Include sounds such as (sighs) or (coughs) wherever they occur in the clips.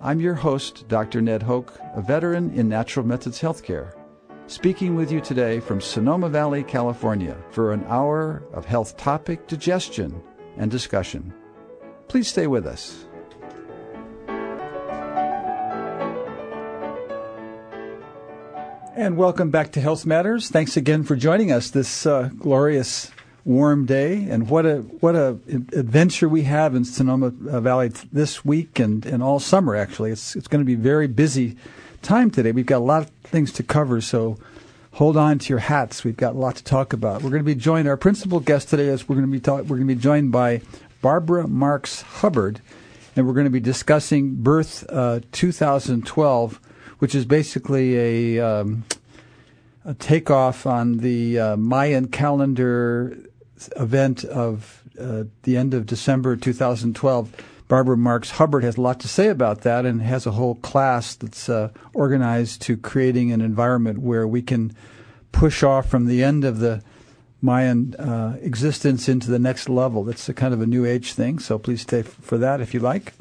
I'm your host, Dr. Ned Hoke, a veteran in natural methods healthcare, speaking with you today from Sonoma Valley, California, for an hour of health topic digestion and discussion. Please stay with us. And welcome back to Health Matters. Thanks again for joining us this uh, glorious warm day. And what a what a adventure we have in Sonoma Valley this week and, and all summer. Actually, it's it's going to be very busy time today. We've got a lot of things to cover, so hold on to your hats. We've got a lot to talk about. We're going to be joined. Our principal guest today is we're going to be talk, we're going to be joined by Barbara Marx Hubbard, and we're going to be discussing Birth uh, 2012 which is basically a, um, a takeoff on the uh, Mayan calendar event of uh, the end of December 2012. Barbara Marx Hubbard has a lot to say about that and has a whole class that's uh, organized to creating an environment where we can push off from the end of the Mayan uh, existence into the next level. It's a kind of a new age thing, so please stay f- for that if you like.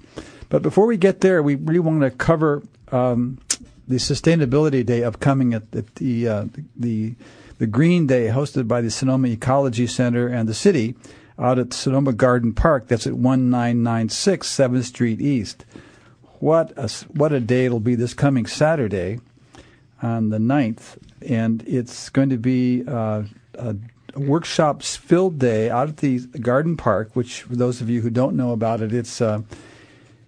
But before we get there, we really want to cover um, the Sustainability Day upcoming at, at the, uh, the the Green Day hosted by the Sonoma Ecology Center and the city out at Sonoma Garden Park. That's at 1996 7th Street East. What a, what a day it'll be this coming Saturday on the 9th. And it's going to be uh, a workshops filled day out at the Garden Park, which for those of you who don't know about it, it's uh,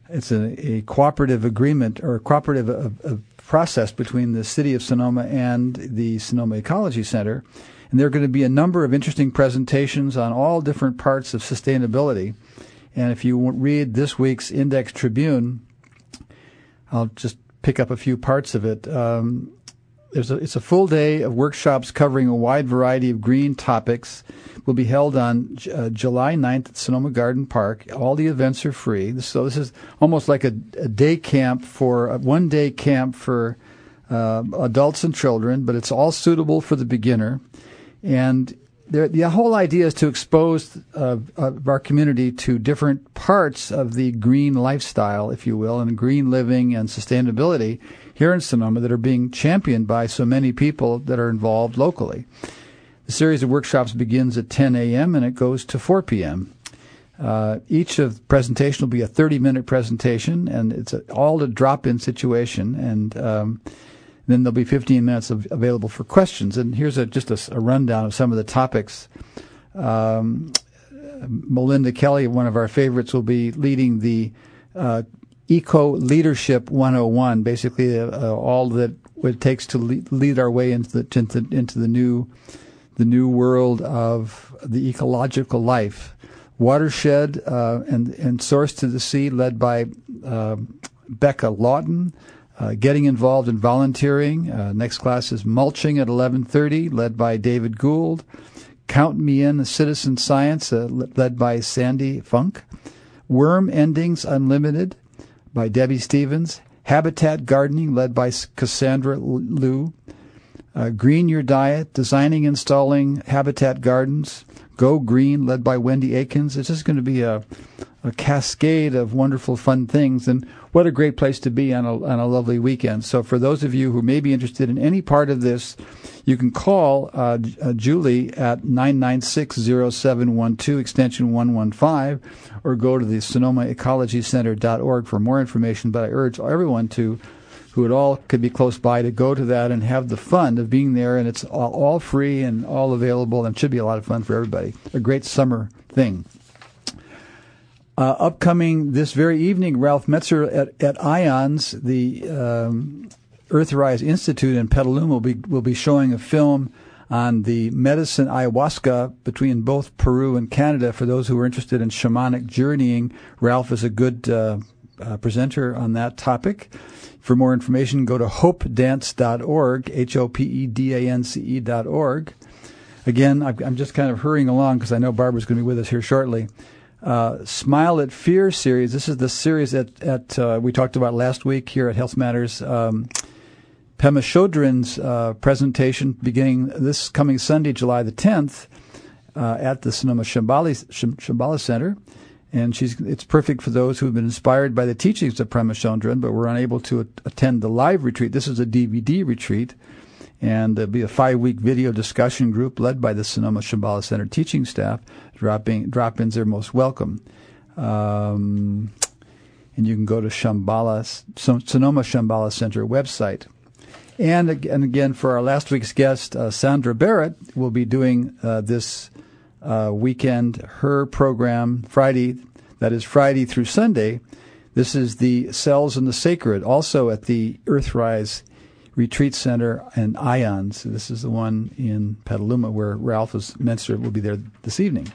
it's a, a, cooperative agreement or a cooperative of, of process between the city of Sonoma and the Sonoma Ecology Center. And there are going to be a number of interesting presentations on all different parts of sustainability. And if you read this week's Index Tribune, I'll just pick up a few parts of it. Um, there's a, it's a full day of workshops covering a wide variety of green topics. Will be held on uh, July 9th at Sonoma Garden Park. All the events are free. So this is almost like a, a day camp for a one day camp for uh, adults and children, but it's all suitable for the beginner. And the, the whole idea is to expose uh, our community to different parts of the green lifestyle, if you will, and green living and sustainability here in Sonoma that are being championed by so many people that are involved locally. The series of workshops begins at 10 a.m. and it goes to 4 p.m. Uh, each of presentation will be a 30 minute presentation and it's a, all a drop in situation and um, then there'll be 15 minutes of, available for questions. And here's a, just a, a, rundown of some of the topics. Um, Melinda Kelly, one of our favorites, will be leading the uh, Eco Leadership 101, basically uh, uh, all that it takes to lead, our way into the, into, into the new the new world of the ecological life. Watershed uh, and and Source to the Sea, led by uh, Becca Lawton. Uh, getting involved in volunteering. Uh, next class is mulching at 11:30, led by David Gould. Count Me In, Citizen Science, uh, led by Sandy Funk. Worm Endings Unlimited, by Debbie Stevens, Habitat Gardening, led by Cassandra Liu, uh, Green Your Diet, Designing Installing Habitat Gardens, Go Green, led by Wendy Akins. It's just going to be a, a cascade of wonderful, fun things. And what a great place to be on a, on a lovely weekend. So, for those of you who may be interested in any part of this, you can call uh, uh, Julie at 996 0712, extension 115, or go to the SonomaEcologyCenter.org for more information. But I urge everyone to who at all could be close by to go to that and have the fun of being there. And it's all free and all available, and should be a lot of fun for everybody. A great summer thing. Uh, upcoming this very evening, Ralph Metzner at, at IONS, the um, Earthrise Institute in Petaluma, will be, will be showing a film on the medicine ayahuasca between both Peru and Canada. For those who are interested in shamanic journeying, Ralph is a good uh, uh, presenter on that topic. For more information, go to hopedance.org, H-O-P-E-D-A-N-C-E dot org. Again, I'm just kind of hurrying along because I know Barbara's going to be with us here shortly. Uh, Smile at Fear series. This is the series that at uh, we talked about last week here at Health Matters. Um, Pema Chodron's uh, presentation beginning this coming Sunday, July the 10th, uh, at the Sonoma Shambhala, Shambhala Center. And she's, it's perfect for those who have been inspired by the teachings of Pema Chodron, but were unable to attend the live retreat. This is a DVD retreat and there'll be a five-week video discussion group led by the Sonoma Shambhala Center teaching staff. Drop-ins are most welcome. Um, and you can go to Shambhala, Sonoma Shambhala Center website. And, and again, for our last week's guest, uh, Sandra Barrett will be doing uh, this uh, weekend her program Friday, that is Friday through Sunday. This is the Cells in the Sacred, also at the Earthrise Retreat Center and Ions. This is the one in Petaluma where Ralph Metzner will be there this evening.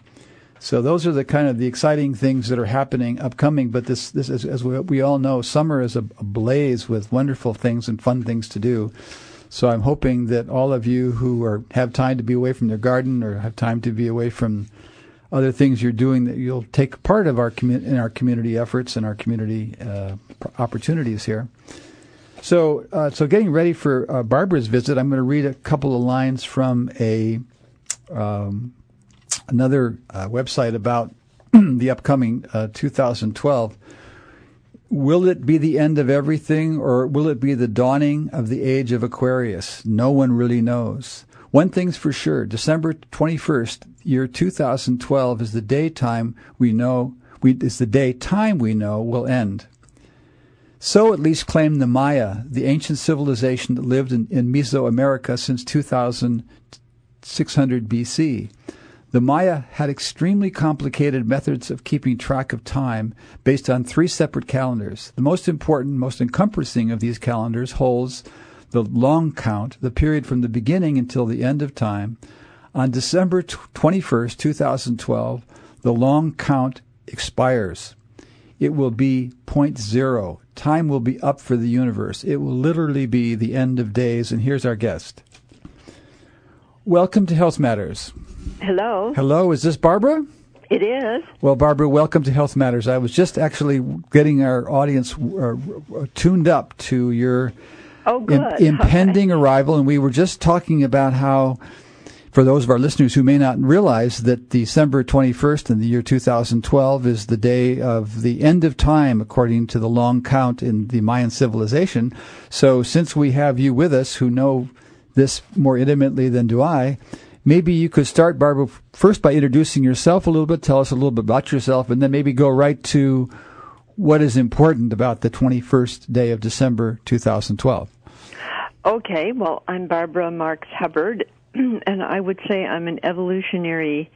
So those are the kind of the exciting things that are happening upcoming. But this, this is, as we, we all know, summer is ablaze with wonderful things and fun things to do. So I'm hoping that all of you who are have time to be away from their garden or have time to be away from other things you're doing, that you'll take part of our commu- in our community efforts and our community uh, opportunities here. So, uh, so getting ready for uh, Barbara's visit, I'm going to read a couple of lines from a um, another uh, website about (clears throat) the upcoming uh, 2012. Will it be the end of everything, or will it be the dawning of the age of Aquarius? No one really knows. One thing's for sure: December 21st, year 2012, is the daytime we know. We, is the day time we know will end. So at least claimed the Maya, the ancient civilization that lived in, in Mesoamerica since 2600 BC. The Maya had extremely complicated methods of keeping track of time based on three separate calendars. The most important, most encompassing of these calendars holds the long count, the period from the beginning until the end of time. On December 21st, 2012, the long count expires it will be point zero. Time will be up for the universe. It will literally be the end of days. And here's our guest. Welcome to Health Matters. Hello. Hello. Is this Barbara? It is. Well, Barbara, welcome to Health Matters. I was just actually getting our audience uh, tuned up to your oh, Im- impending okay. arrival, and we were just talking about how for those of our listeners who may not realize that December 21st in the year 2012 is the day of the end of time according to the long count in the Mayan civilization. So since we have you with us who know this more intimately than do I, maybe you could start, Barbara, first by introducing yourself a little bit, tell us a little bit about yourself, and then maybe go right to what is important about the 21st day of December 2012. Okay, well, I'm Barbara Marx Hubbard, (clears throat) and I would say I'm an evolutionary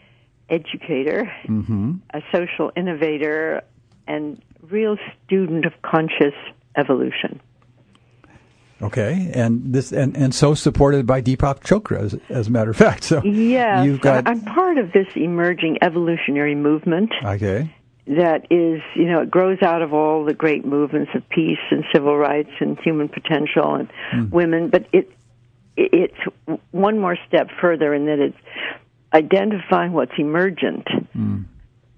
educator, mm-hmm. a social innovator, and real student of conscious evolution. Okay, and this and, and so supported by Deepak Chopra, as, as a matter of fact. So yeah, you've got I'm part of this emerging evolutionary movement. Okay, that is, you know, it grows out of all the great movements of peace and civil rights and human potential and mm. women, but it it's one more step further in that it's identifying what's emergent, mm.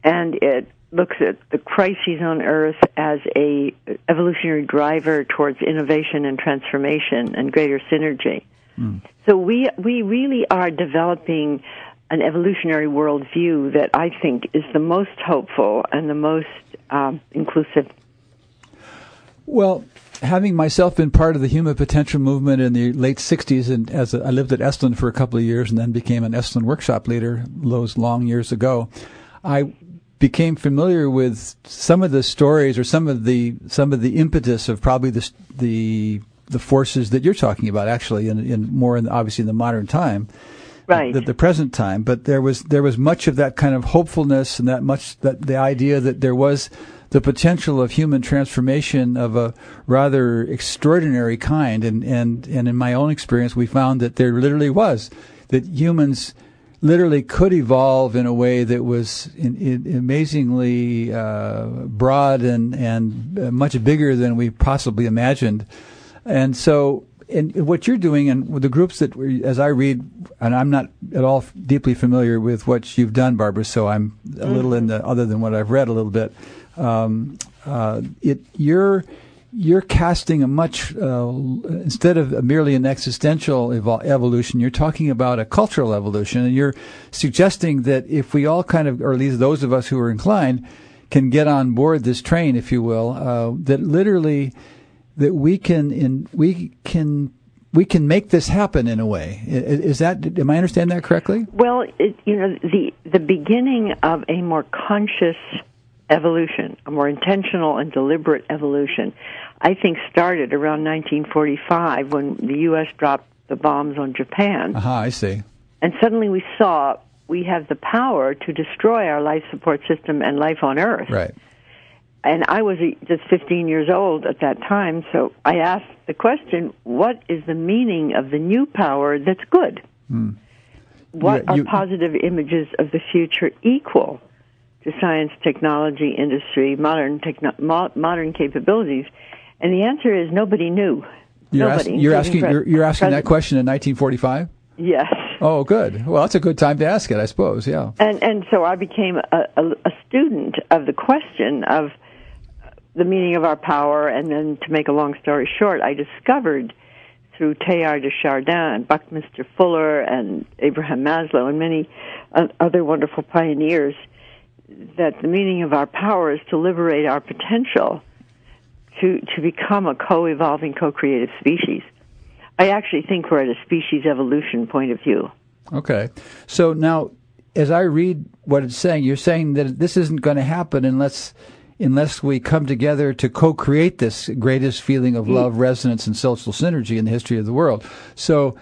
and it looks at the crises on Earth as a evolutionary driver towards innovation and transformation and greater synergy. Mm. So we we really are developing an evolutionary worldview that I think is the most hopeful and the most um, inclusive. Well, having myself been part of the human potential movement in the late 60s, and as a, I lived at Esalen for a couple of years and then became an Esalen workshop leader those long years ago, I became familiar with some of the stories or some of the some of the impetus of probably the the the forces that you're talking about actually in, in more in obviously in the modern time right. the, the, present time. But there was there was much of that kind of hopefulness and that much that the idea that there was the potential of human transformation of a rather extraordinary kind. And, and, and in my own experience, we found that there literally was, that humans literally could evolve in a way that was in, in amazingly uh, broad and and uh, much bigger than we possibly imagined. And so, and what you're doing, and with the groups that, as I read, and I'm not at all deeply familiar with what you've done, Barbara. So I'm a mm-hmm. little in the other than what I've read a little bit. Um, uh, it you're you're casting a much uh, instead of merely an existential evol- evolution you're talking about a cultural evolution and you're suggesting that if we all kind of or at least those of us who are inclined can get on board this train if you will uh, that literally that we can in we can we can make this happen in a way. Is that am I understanding that correctly? Well, it, you know the the beginning of a more conscious evolution, a more intentional and deliberate evolution, I think started around 1945 when the U.S. dropped the bombs on Japan. Aha, uh-huh, I see. And suddenly we saw we have the power to destroy our life support system and life on Earth. Right. And I was just 15 years old at that time, so I asked the question, what is the meaning of the new power that's good? Hmm. What you, you, are positive images of the future equal? To science, technology, industry, modern techno- mo- modern capabilities? And the answer is nobody knew. You're, nobody, ask, you're asking you're, you're asking that question in 1945. Yes. Oh, good. Well, that's a good time to ask it, I suppose. Yeah. And and so I became a, a, a student of the question of the meaning of our power, and then to make a long story short, I discovered through Teilhard de Chardin and Buckminster Fuller and Abraham Maslow and many other wonderful pioneers that the meaning of our power is to liberate our potential to to become a co-evolving, co-creative species. I actually think we're at a species evolution point of view. Okay, so now as I read what it's saying, you're saying that this isn't going to happen unless unless we come together to co-create this greatest feeling of love, mm. resonance, and social synergy in the history of the world. So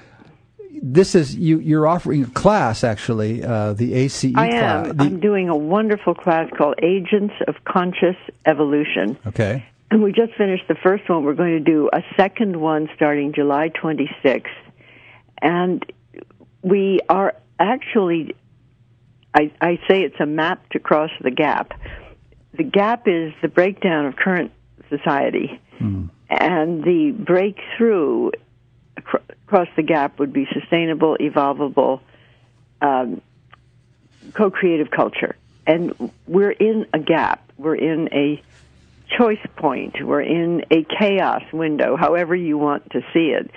this is you. You're offering a class, actually, uh, the ACE I class. am. The, I'm doing a wonderful class called Agents of Conscious Evolution. Okay. And we just finished the first one. We're going to do a second one starting July 26th, and we are actually. I, I say it's a map to cross the gap. The gap is the breakdown of current society, mm. and the breakthrough across the gap would be sustainable, evolvable, um, co-creative culture. And we're in a gap. We're in a choice point. We're in a chaos window, however you want to see it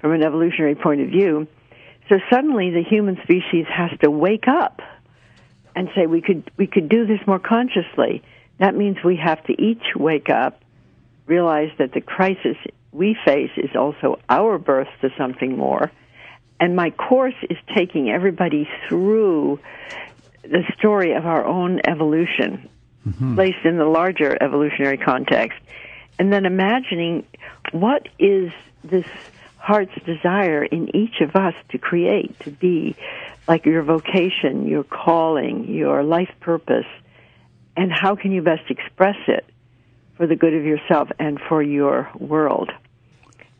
from an evolutionary point of view. So suddenly the human species has to wake up and say we could we could do this more consciously. That means we have to each wake up, realize that the crisis we face is also our birth to something more. And my course is taking everybody through the story of our own evolution, mm-hmm. placed in the larger evolutionary context, and then imagining what is this heart's desire in each of us to create, to be like your vocation, your calling, your life purpose, and how can you best express it for the good of yourself and for your world.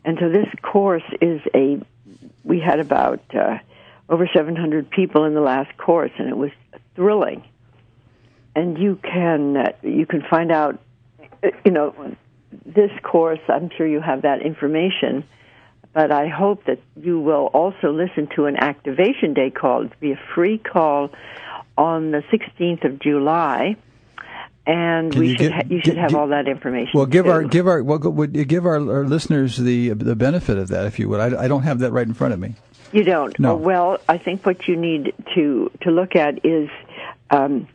And so this course is a, we had about uh, over 700 people in the last course, and it was thrilling. And you can, uh, you can find out, uh, you know, this course, I'm sure you have that information, but I hope that you will also listen to an activation day call. It'll be a free call on the 16th of July and Can we you should ha- you should have all that information. Well, give too. our give our well, would give our, our, listeners the the benefit of that, if you would. I, I, don't have that right in front of me. You don't. No. Well, I think what you need to to look at is, um,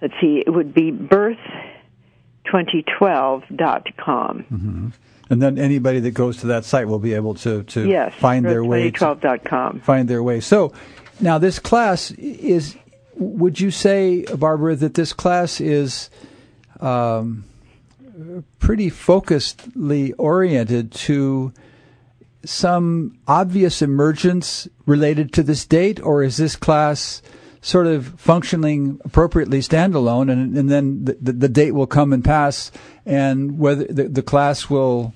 let's see, it would be birth2012.com. Mm-hmm. And then anybody that goes to that site will be able to to yes, find their way to find their way. So now this class is. Would you say, Barbara, that this class is um, pretty focusedly oriented to some obvious emergence related to this date, or is this class sort of functioning appropriately standalone, and, and then the, the, the date will come and pass, and whether the, the class will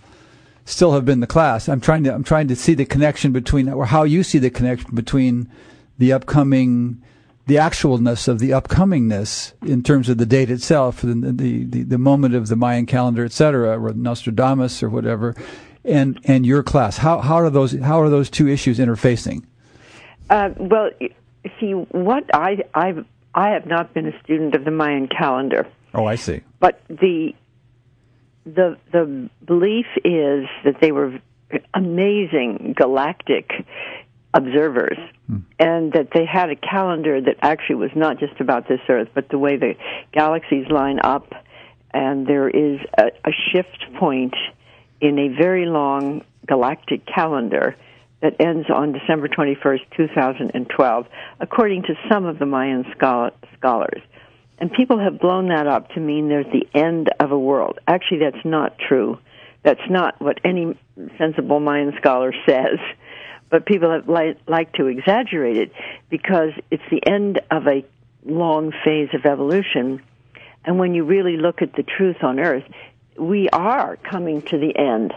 still have been the class? I'm trying to I'm trying to see the connection between, or how you see the connection between the upcoming the actualness of the upcomingness in terms of the date itself, the the, the, the moment of the Mayan calendar, etc., or Nostradamus or whatever, and and your class. How how are those how are those two issues interfacing? Uh, well, see, what I I've I have not been a student of the Mayan calendar. Oh, I see. But the the the belief is that they were amazing galactic observers hmm. and that they had a calendar that actually was not just about this earth but the way the galaxies line up and there is a, a shift point in a very long galactic calendar that ends on December 21st, 2012, according to some of the Mayan scholars. And people have blown that up to mean there's the end of a world. Actually, that's not true. That's not what any sensible Mayan scholar (laughs) says. But people have li- like to exaggerate it because it's the end of a long phase of evolution. And when you really look at the truth on Earth, we are coming to the end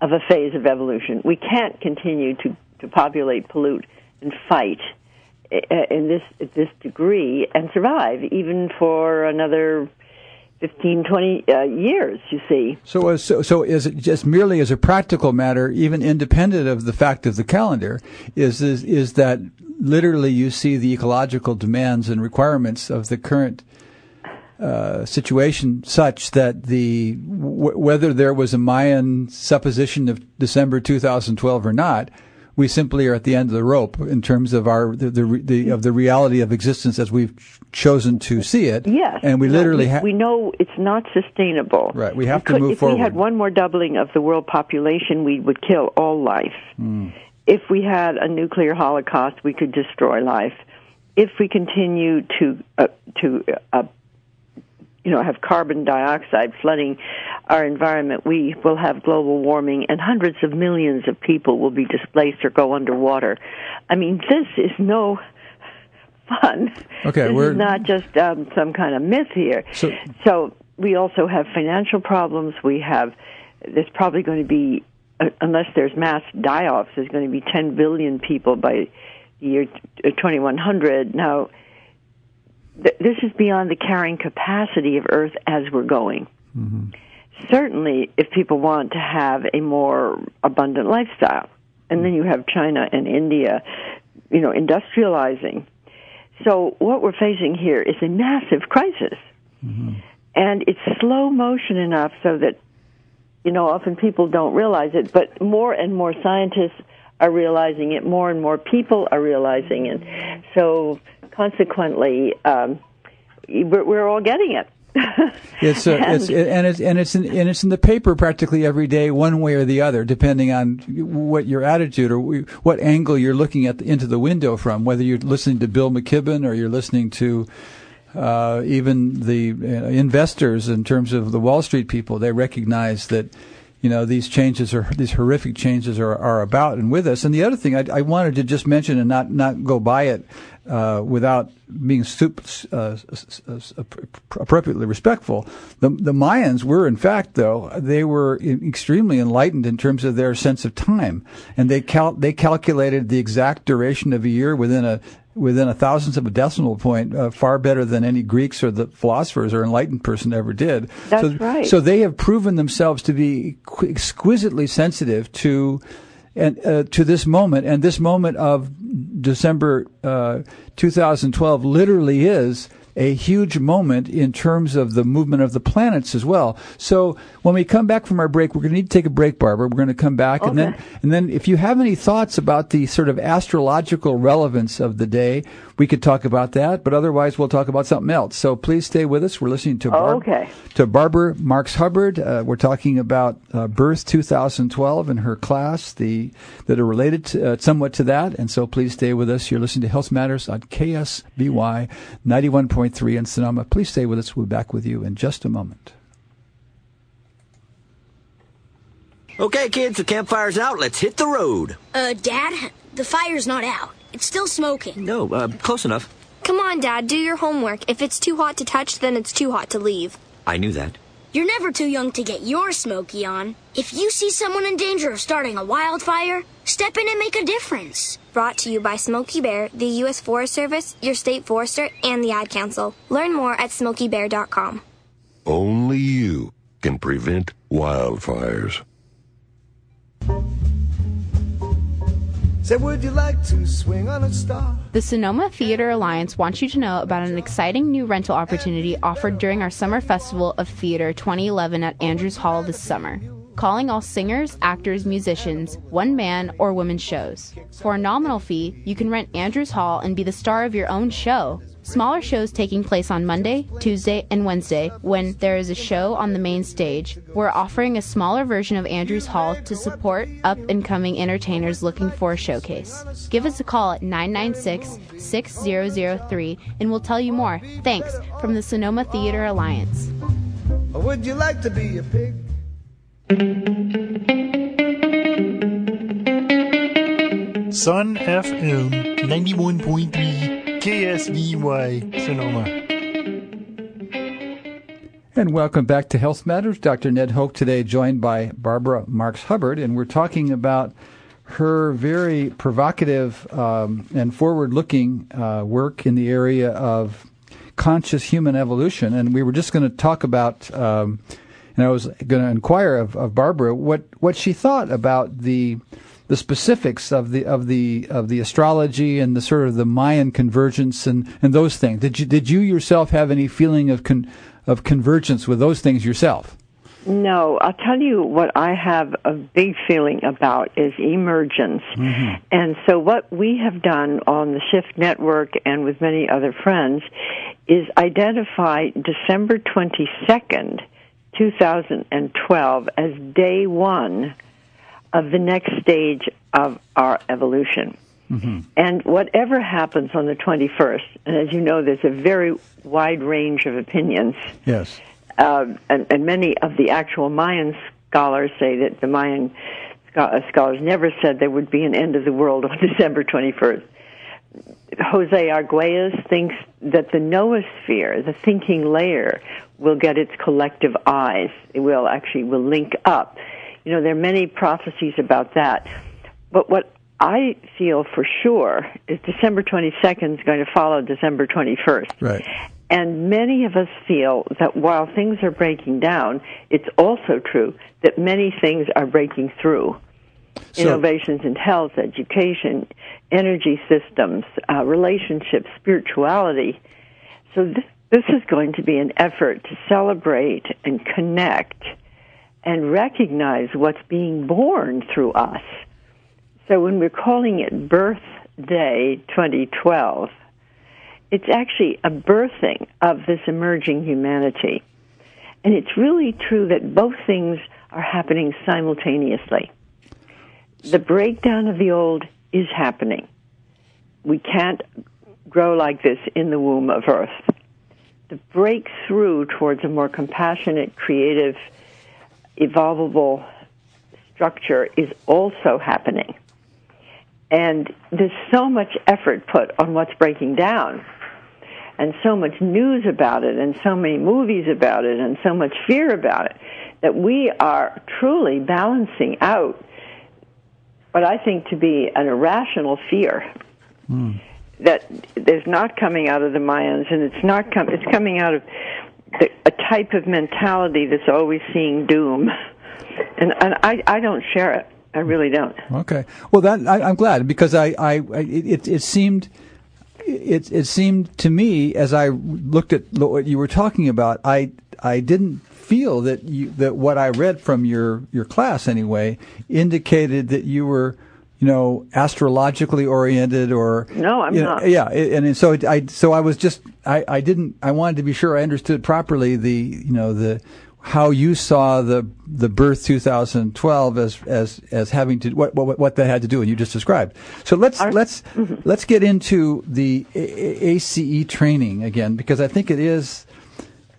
of a phase of evolution. We can't continue to, to populate, pollute, and fight eh, eh, in this this degree and survive even for another 15 20 uh, years you see. So uh, so so is it just merely as a practical matter even independent of the fact of the calendar is is, is that literally you see the ecological demands and requirements of the current uh, situation such that the w- whether there was a Mayan supposition of December 2012 or not, we simply are at the end of the rope in terms of our the, the, the of the reality of existence as we've chosen to see it. Yes, and we literally ha- we know it's not sustainable. Right, we have we to could, move if forward. If we had one more doubling of the world population, we would kill all life. Mm. If we had a nuclear holocaust, we could destroy life. If we continue to uh, to uh, you know, have carbon dioxide flooding our environment, we will have global warming and hundreds of millions of people will be displaced or go underwater. I mean, this is no (laughs) fun. Okay, this we're is not just um, some kind of myth here. So, so we also have financial problems. We have there's probably going to be uh, unless there's mass die-offs, there's going to be 10 billion people by the year 2100. Now th- this is beyond the carrying capacity of Earth as we're going. Mm-hmm. Certainly, if people want to have a more abundant lifestyle, and then you have China and India, you know, industrializing. So what we're facing here is a massive crisis, mm-hmm. and it's slow motion enough so that you know often people don't realize it, but more and more scientists are realizing it, more and more people are realizing it. So consequently, um, we're, we're all getting it. (laughs) it's, uh, and, it's and it's and it's in, and it's in the paper practically every day, one way or the other, depending on what your attitude or what angle you're looking at the, into the window from. Whether you're listening to Bill McKibben or you're listening to uh, even the uh, investors in terms of the Wall Street people, they recognize that you know these changes are these horrific changes are, are about and with us. And the other thing I, I wanted to just mention and not not go by it uh, without being super, uh, appropriately respectful. The, the Mayans were, in fact, though, they were extremely enlightened in terms of their sense of time, and they cal- they calculated the exact duration of a year within a within a thousandth of a decimal point, uh, far better than any Greeks or the philosophers or enlightened person ever did. That's so, right. So they have proven themselves to be exquisitely sensitive to and uh, to this moment, and this moment of December uh, 2012 literally is a huge moment in terms of the movement of the planets as well. So when we come back from our break, we're going to need to take a break, Barbara. We're going to come back, okay. and then and then if you have any thoughts about the sort of astrological relevance of the day, we could talk about that. But otherwise, we'll talk about something else. So please stay with us. We're listening to Barb, okay. to Barbara Marx Hubbard. Uh, we're talking about uh, Birth 2012 and her class, the that are related to, uh, somewhat to that. And so please stay with us. You're listening to Health Matters on KSVY 91.3 in Sonoma. Please stay with us. We'll be back with you in just a moment. Okay, kids, the campfire's out. Let's hit the road. Uh, Dad, the fire's not out. It's still smoking. No, uh, close enough. Come on, Dad, do your homework. If it's too hot to touch, then it's too hot to leave. I knew that. You're never too young to get your smoky on. If you see someone in danger of starting a wildfire, step in and make a difference. brought to you by Smokey Bear, the U.S. Forest Service, your state forester, and the Ad Council. Learn more at smokeybear.com. Only you can prevent wildfires. Say, would you like to swing on a star? The Sonoma Theater Alliance wants you to know about an exciting new rental opportunity offered during our Summer Festival of Theater 2011 at Andrews Hall this summer. Calling all singers, actors, musicians, one man or woman shows. For a nominal fee, you can rent Andrews Hall and be the star of your own show. Smaller shows taking place on Monday, Tuesday, and Wednesday when there is a show on the main stage. We're offering a smaller version of Andrews Hall to support up and coming entertainers looking for a showcase. Give us a call at 996 6003 and we'll tell you more. Thanks from the Sonoma Theater Alliance. Would you like to be a pig? Sun FM 91.3 KSVY Sonoma. And welcome back to Health Matters. Dr. Ned Hoke today, joined by Barbara Marx Hubbard, and we're talking about her very provocative um, and forward looking uh, work in the area of conscious human evolution. And we were just going to talk about. Um, and I was going to inquire of, of Barbara what, what she thought about the the specifics of the of the of the astrology and the sort of the Mayan convergence and, and those things. Did you did you yourself have any feeling of con, of convergence with those things yourself? No, I'll tell you what I have a big feeling about is emergence. Mm-hmm. And so what we have done on the Shift Network and with many other friends is identify December 22nd 2012 as day one of the next stage of our evolution. Mm-hmm. And whatever happens on the 21st, and as you know, there's a very wide range of opinions. Yes. Uh, and, and, many of the actual Mayan scholars say that the Mayan uh, scholars never said there would be an end of the world on (laughs) December 21st. Jose Arguelles thinks that the noosphere, the thinking layer, will get its collective eyes. It will actually will link up. You know, there are many prophecies about that. But what I feel for sure is December 22nd is going to follow December 21st. Right. And many of us feel that while things are breaking down, it's also true that many things are breaking through. So, Innovations in health, education, energy systems, uh, relationships, spirituality. So this, this is going to be an effort to celebrate and connect and recognize what's being born through us. So when we're calling it Birth Day 2012, it's actually a birthing of this emerging humanity. And it's really true that both things are happening simultaneously. The breakdown of the old is happening. We can't grow like this in the womb of Earth the breakthrough towards a more compassionate, creative, evolvable structure is also happening. And there's so much effort put on what's breaking down, and so much news about it, and so many movies about it, and so much fear about it, that we are truly balancing out what I think to be an irrational fear. Mm that is not coming out of the Mayans, and it's not com- it's coming out of a type of mentality that's always seeing doom, and and I I don't share it. I really don't. Okay. Well, that I, am glad because I I it it seemed. It it seemed to me as I looked at what you were talking about, I I didn't feel that you that what I read from your your class anyway indicated that you were you know, astrologically oriented or no, I'm you know, not. Yeah, and so I so I was just I I didn't I wanted to be sure I understood properly the you know the how you saw the the birth 2012 as as as having to what what what that had to do and you just described. So let's Our, let's mm-hmm. let's get into the ACE training again because I think it is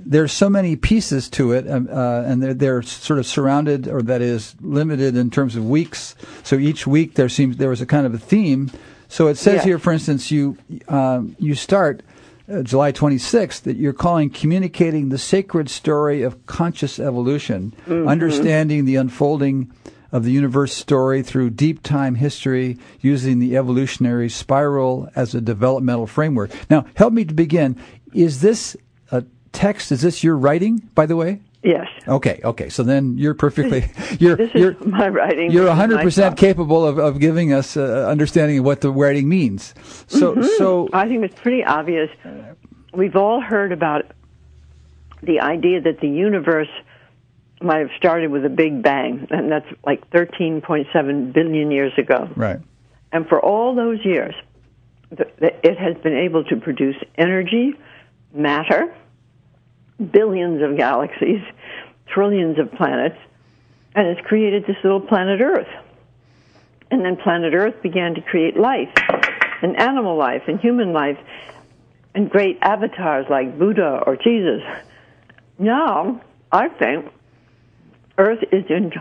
there's so many pieces to it, um, uh, and they're, they're, sort of surrounded, or that is limited in terms of weeks. So each week there seems there was a kind of a theme. So it says here, for instance, you um, you start uh, July 26th that you're calling communicating the sacred story of conscious evolution, mm-hmm. understanding the unfolding of the universe story through deep time history using the evolutionary spiral as a developmental framework. Now, help me to begin. Is this a text? Is this your writing, by the way? Yes. Okay, okay. So then you're perfectly (laughs) you're This you're my writing. you're This is my 100% capable of, of giving us uh, understanding of what the writing means. So Mhm. so I think it's pretty obvious. We've all heard about the idea that the universe might have started with a big bang, and that's like 13.7 billion years ago. right. And for all those years, it has been able to produce energy, matter, billions of galaxies, trillions of planets, and it's created this little planet Earth. And then planet Earth began to create life, and animal life, and human life, and great avatars like Buddha or Jesus. Now, I think Earth is in,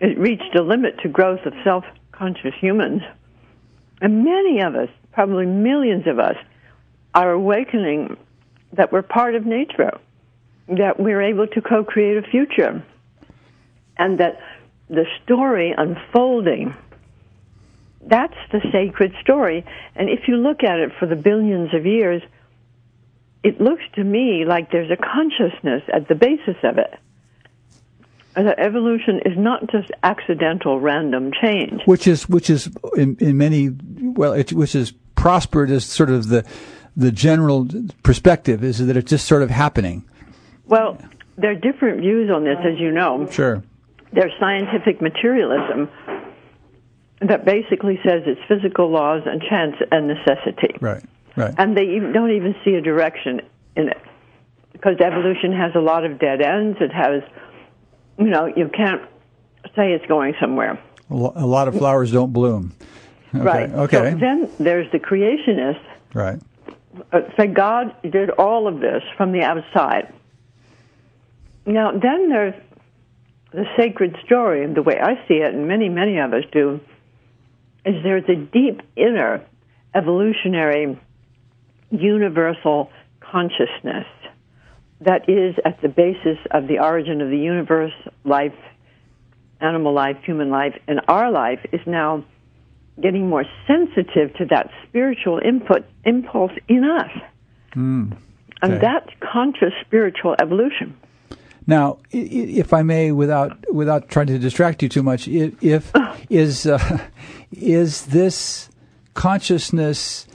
it reached a limit to growth of self-conscious humans. And many of us, probably millions of us, are awakening that we're part of nature, that we're able to co create a future, and that the story unfolding, that's the sacred story. And if you look at it for the billions of years, it looks to me like there's a consciousness at the basis of it. That evolution is not just accidental random change. Which is which is in, in many well, it, which is prospered as sort of the the general perspective is that it's just sort of happening. Well, there are different views on this, as you know. Sure. There's scientific materialism that basically says it's physical laws and chance and necessity. Right. Right. And they even, don't even see a direction in it. Because evolution has a lot of dead ends. It has, you know, you can't say it's going somewhere. A lot of flowers don't bloom. Okay. Right. Okay. So then there's the creationists right. uh, say God did all of this from the outside. Now, then there's the sacred story, and the way I see it, and many, many of us do, is there's a deep inner evolutionary universal consciousness that is at the basis of the origin of the universe, life, animal life, human life, and our life is now getting more sensitive to that spiritual input impulse in us. Mm. And Okay. that's conscious spiritual evolution. Now, if I may, without without trying to distract you too much, if (sighs) is uh, is this consciousness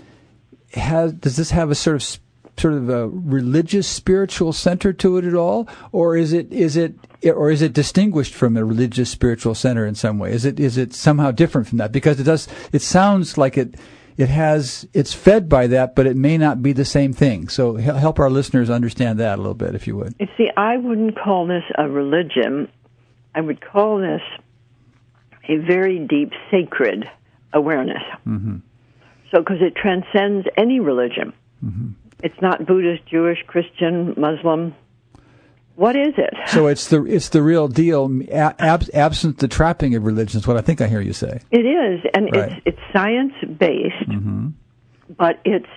has does this have a sort of sort of a religious spiritual center to it at all, or is it is it or is it distinguished from a religious spiritual center in some way? Is it is it somehow different from that? Because it does it sounds like it it has it's fed by that, but it may not be the same thing. So help our listeners understand that a little bit, if you would. You see, I wouldn't call this a religion. I would call this a very deep sacred awareness. Mm-hmm. So, because it transcends any religion. Mm-hmm. It's not Buddhist, Jewish, Christian, Muslim. What is it? So it's the it's the real deal, ab- absent the trapping of religion. Is what I think I hear you say. It is, and Right. it's it's science based, but it's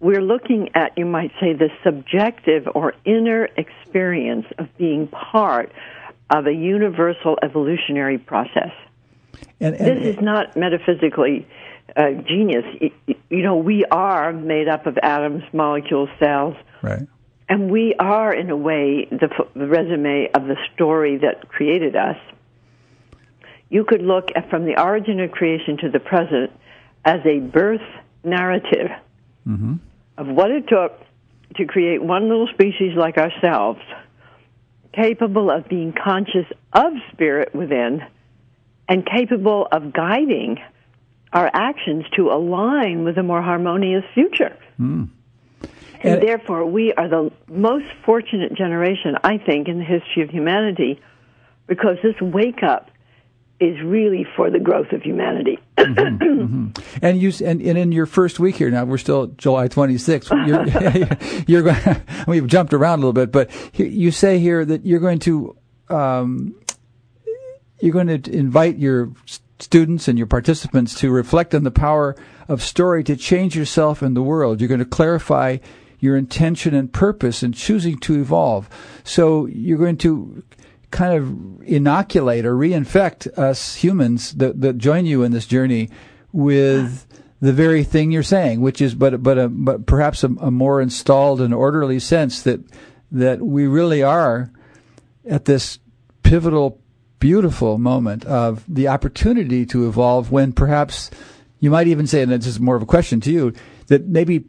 we're looking at you might say the subjective or inner experience of being part of a universal evolutionary process. And, this is not metaphysically uh, genius. You know, we are made up of atoms, molecules, cells, right. And we are, in a way, the, f- the resume of the story that created us. You could look at from the origin of creation to the present as a birth narrative Mm-hmm. of what it took to create one little species like ourselves, capable of being conscious of spirit within and capable of guiding our actions to align with a more harmonious future. Mm. And therefore, we are the most fortunate generation, I think, in the history of humanity because this wake up is really for the growth of humanity. (coughs) And you and, and in your first week here now, we're still July 26th. You're, (laughs) (laughs) you're going. (laughs) We've jumped around a little bit, but you say here that you're going to um, you're going to invite your students and your participants to reflect on the power of story to change yourself and the world. You're going to clarify your intention and purpose in choosing to evolve. So you're going to kind of inoculate or reinfect us humans that, that join you in this journey with the very thing you're saying, which is but but a, but perhaps a, a more installed and orderly sense that that we really are at this pivotal, beautiful moment of the opportunity to evolve when perhaps you might even say, and this is more of a question to you, that maybe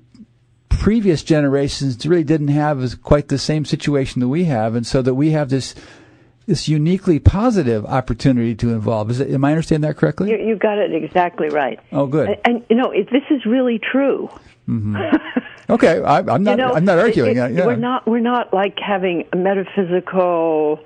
previous generations really didn't have quite the same situation that we have, and so that we have this this uniquely positive opportunity to involve. Is it, am I understanding that correctly? You, you got it exactly right. Oh, good. And, and you know, if this is really true. Mm-hmm. (laughs) okay, I, am not. You know, I'm not arguing. It, yeah. We're not. We're not like having a metaphysical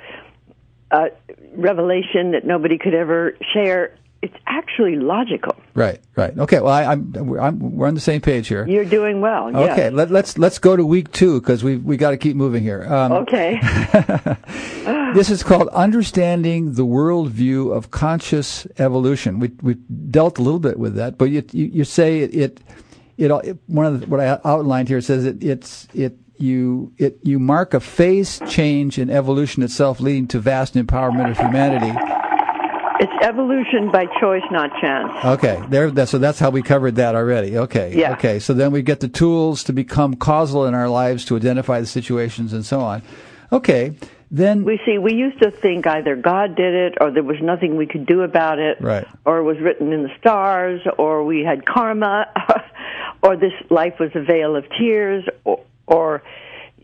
uh, revelation that nobody could ever share. It's actually logical. Right, right. Okay. Well, I, am we're on the same page here. You're doing well. Okay. Yes. Let, let's let's go to week two because we we got to keep moving here. Um, okay. (laughs) this is called understanding the worldview of conscious evolution. We we dealt a little bit with that, but you you, you say it, it it, it one of the, what I outlined here says it it's it you it you mark a phase change in evolution itself, leading to vast empowerment of humanity. It's evolution by choice, not chance. Okay, there. That, so that's how we covered that already. Okay. Yeah. Okay. So then we get the tools to become causal in our lives to identify the situations and so on. Okay. Then we see. We used to think either God did it, or there was nothing we could do about it, right? Or it was written in the stars, or we had karma, (laughs) or this life was a vale of tears, or, or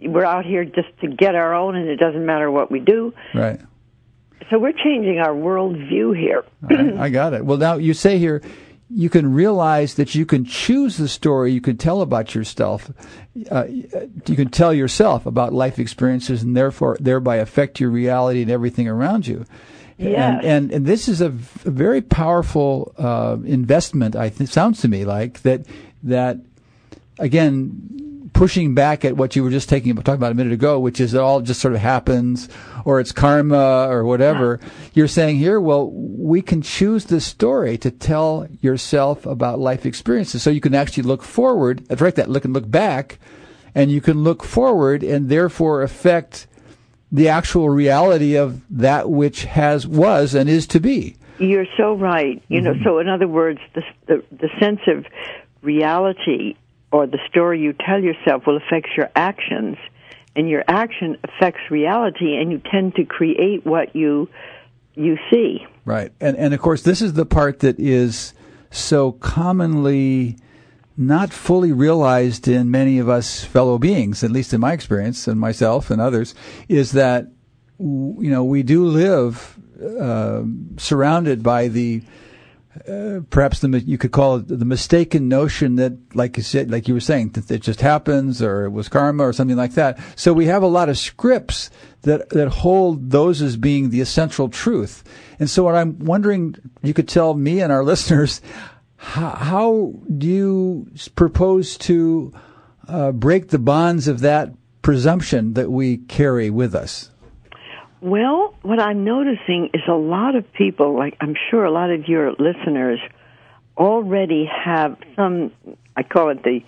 we're out here just to get our own, and it doesn't matter what we do. Right. So we're changing our worldview here. I, I got it. Well, now you say here you can realize that you can choose the story you can tell about yourself. Uh, you can tell yourself about life experiences and therefore thereby affect your reality and everything around you. Yes. And, and, and this is a, v- a very powerful uh, investment. I think sounds to me like that that again pushing back at what you were just taking talking about a minute ago, which is it all just sort of happens, or it's karma, or whatever. Yeah. You're saying here, well, we can choose the story to tell yourself about life experiences, so you can actually look forward. That's right. That look and look back, and you can look forward, and therefore affect the actual reality of that which has was and is to be. You're so right. You mm-hmm. know, so in other words, the, the the sense of reality or the story you tell yourself will affect your actions and your action affects reality and you tend to create what you you see. Right. And and of course this is the part that is so commonly not fully realized in many of us fellow beings at least in my experience and myself and others is that you know we do live uh, surrounded by the uh, perhaps the you could call it the mistaken notion that, like you said, like you were saying, that it just happens, or it was karma, or something like that. So we have a lot of scripts that that hold those as being the essential truth. And so, what I'm wondering, you could tell me and our (laughs) listeners, how, how do you propose to uh, break the bonds of that presumption that we carry with us? Well, what I'm noticing is a lot of people, like I'm sure a lot of your listeners, already have some, I call it the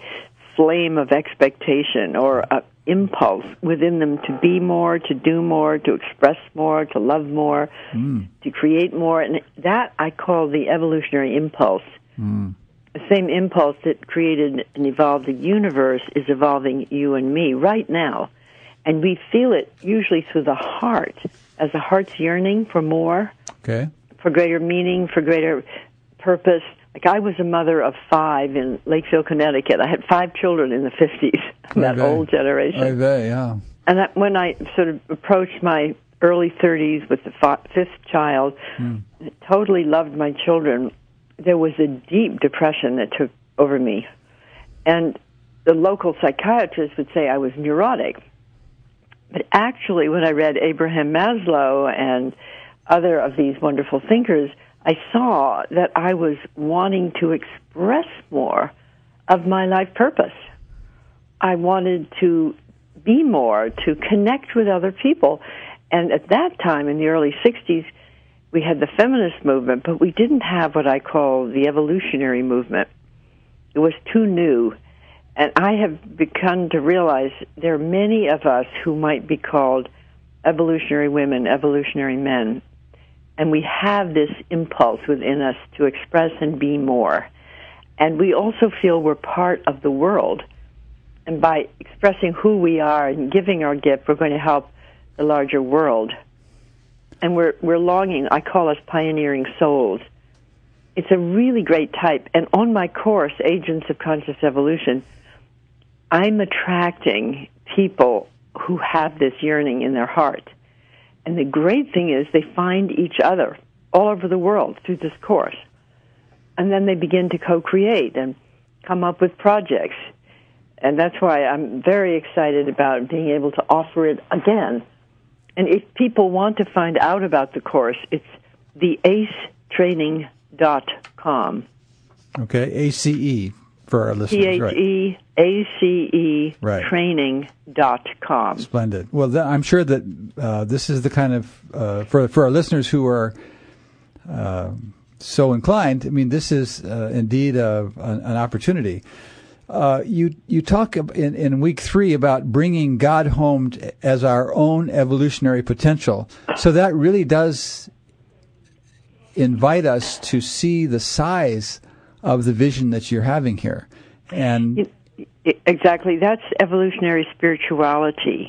flame of expectation or a impulse within them to be more, to do more, to express more, to love more, mm. to create more. And that I call the evolutionary impulse. Mm. The same impulse that created and evolved the universe is evolving you and me right now. And we feel it usually through the heart, as the heart's yearning for more, okay. for greater meaning, for greater purpose. Like I was a mother of five in Lakeville, Connecticut. I had five children in the 50s, (laughs) that old generation. I bet, yeah. And that, when I sort of approached my early 30s with the fifth child, mm. totally loved my children, there was a deep depression that took over me. And the local psychiatrist would say I was neurotic. But actually, when I read Abraham Maslow and other of these wonderful thinkers, I saw that I was wanting to express more of my life purpose. I wanted to be more, to connect with other people. And at that time, in the early 60s, we had the feminist movement, but we didn't have what I call the evolutionary movement. It was too new. And I have begun to realize there are many of us who might be called evolutionary women, evolutionary men, and we have this impulse within us to express and be more. And we also feel we're part of the world. And by expressing who we are and giving our gift, we're going to help the larger world. And we're, we're longing, I call us pioneering souls. It's a really great type. And on my course, Agents of Conscious Evolution, I'm attracting people who have this yearning in their heart. And the great thing is they find each other all over the world through this course. And then they begin to co-create and come up with projects. And that's why I'm very excited about being able to offer it again. And if people want to find out about the course, it's theacetraining.com. Okay, ACE for our listeners. T H E A C E Right. training.com. Splendid. Well, th- I'm sure that uh, this is the kind of uh, for for our listeners who are uh, so inclined. I mean, this is uh, indeed a, an, an opportunity. Uh, you you talk in, in week three about bringing God home t- as our own evolutionary potential. So that really does invite us to see the size of the vision that you're having here, and Exactly. That's evolutionary spirituality.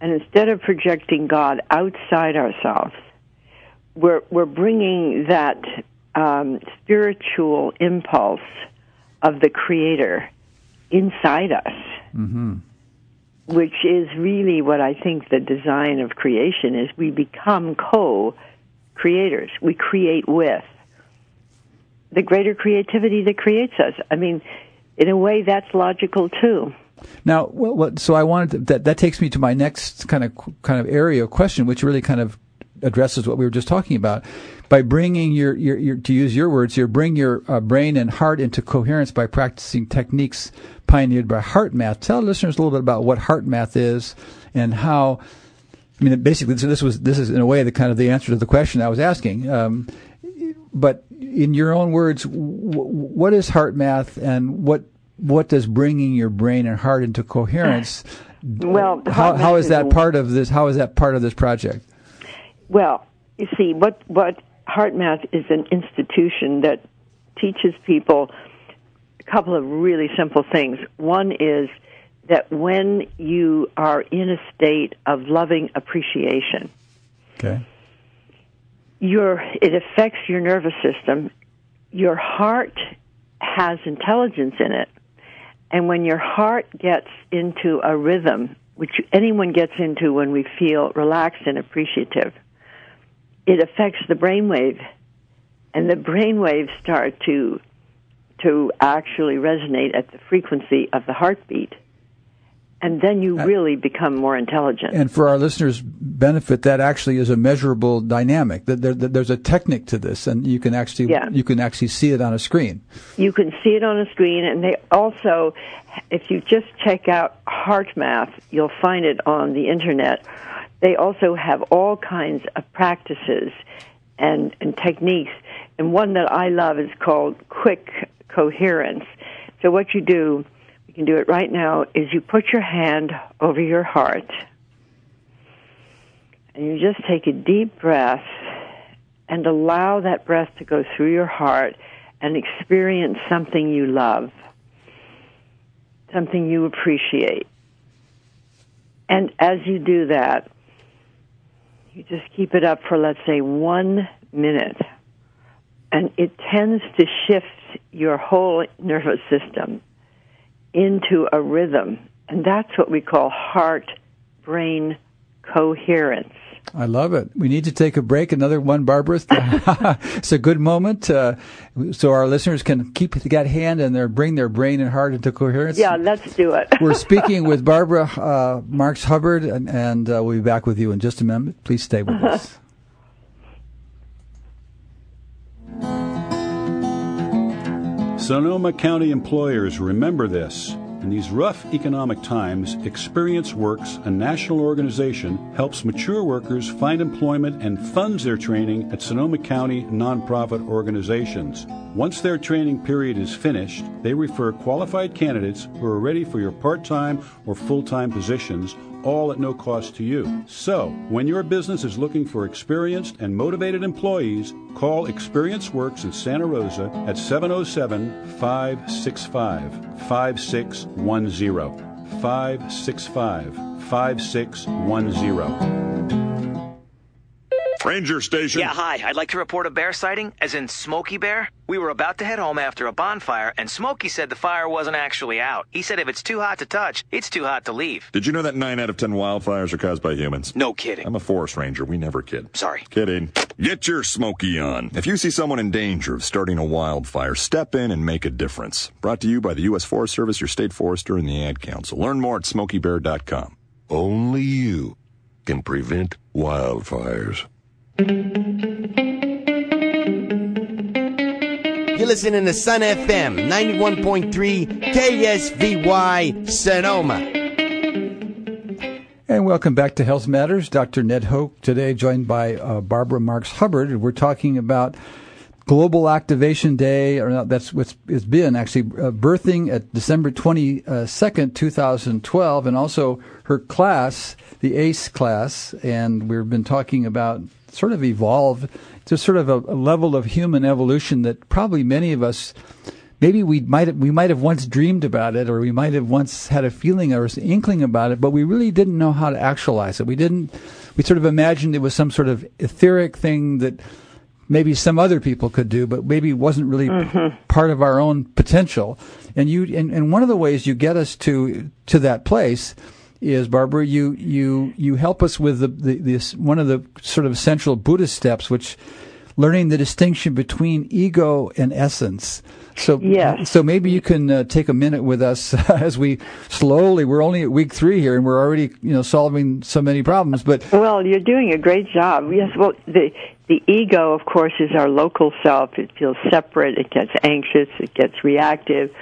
And instead of projecting God outside ourselves, we're, we're bringing that um, spiritual impulse of the Creator inside us, which is really what I think the design of creation is. We become co creators, we create with the greater creativity that creates us. I mean, in a way, that's logical too. Now, well, so I wanted to, that that takes me to my next kind of kind of area of question, which really kind of addresses what we were just talking about. By bringing your, your, your to use your words here, bring your uh, brain and heart into coherence by practicing techniques pioneered by HeartMath. Tell listeners a little bit about what HeartMath is and how. I mean, basically, this, this was this is in a way the kind of the answer to the question I was asking. Um, but in your own words, w- what is heart math, and what what does bringing your brain and heart into coherence? (laughs) Well, how how is that part of this? How is that part of this project? Well, you see, what what heart math is an institution that teaches people a couple of really simple things. One is that when you are in a state of loving appreciation, Okay. Your it affects your nervous system. Your heart has intelligence in it, and when your heart gets into a rhythm, which anyone gets into when we feel relaxed and appreciative, it affects the brainwave, and the brainwaves start to to actually resonate at the frequency of the heartbeat, and then you uh, really become more intelligent. And for our listeners' benefit, that actually is a measurable dynamic. That there, there's a technique to this, and you can actually Yeah. you can actually see it on a screen. You can see it on a screen, and they also, if you just check out HeartMath, you'll find it on the internet. They also have all kinds of practices and, and techniques, and one that I love is called Quick Coherence. So what you do, you can do it right now, is you put your hand over your heart, and you just take a deep breath and allow that breath to go through your heart and experience something you love, something you appreciate. And as you do that, you just keep it up for, let's say, one minute. And it tends to shift your whole nervous system into a rhythm. And that's what we call heart brain coherence. I love it. We need to take a break. Another one, Barbara. (laughs) it's a good moment, uh, so our listeners can keep that hand and their bring their brain and heart into coherence. Yeah, let's do it. (laughs) We're speaking with Barbara uh, Marx Hubbard, and, and uh, we'll be back with you in just a moment. Please stay with us. (laughs) Sonoma County employers remember this. In these rough economic times, Experience Works, a national organization, helps mature workers find employment and funds their training at Sonoma County nonprofit organizations. Once their training period is finished, they refer qualified candidates who are ready for your part time or full time positions all at no cost to you. So, when your business is looking for experienced and motivated employees, call Experience Works in Santa Rosa at 707 565 5610. 565 5610. Ranger Station. Yeah, hi. I'd like to report a bear sighting, as in Smokey Bear. We were about to head home after a bonfire, and Smokey said the fire wasn't actually out. He said if it's too hot to touch, it's too hot to leave. Did you know that 9 out of 10 wildfires are caused by humans? No kidding. I'm a forest ranger. We never kid. Sorry. Kidding. Get your Smokey on. If you see someone in danger of starting a wildfire, step in and make a difference. Brought to you by the U.S. Forest Service, your state forester, and the Ad Council. Learn more at smokeybear.com. Only you can prevent wildfires. You're listening to Sun FM 91.3 KSVY Sonoma. And welcome back to Health Matters. Dr. Ned Hoke today, joined by uh, Barbara Marx Hubbard. We're talking about Global Activation Day, or not, that's what it's been actually uh, birthing at December 22nd, 2012, and also her class, the ACE class. And we've been talking about sort of evolved to sort of a, a, level of human evolution that probably many of us maybe we might have, we might have once dreamed about it or we might have once had a feeling or an inkling about it but we really didn't know how to actualize it we didn't we sort of imagined it was some sort of etheric thing that maybe some other people could do but maybe wasn't really mm-hmm. part of our own potential and you and, and one of the ways you get us to to that place is Barbara, you you you help us with the, the this one of the sort of central Buddhist steps, which learning the distinction between ego and essence. So yes. so maybe you can uh, take a minute with us (laughs) as we slowly. We're only at week three here, and we're already you know solving so many problems. But well, you're doing a great job. Yes. Well, the the ego, of course, is our local self. It feels separate. It gets anxious. It gets reactive.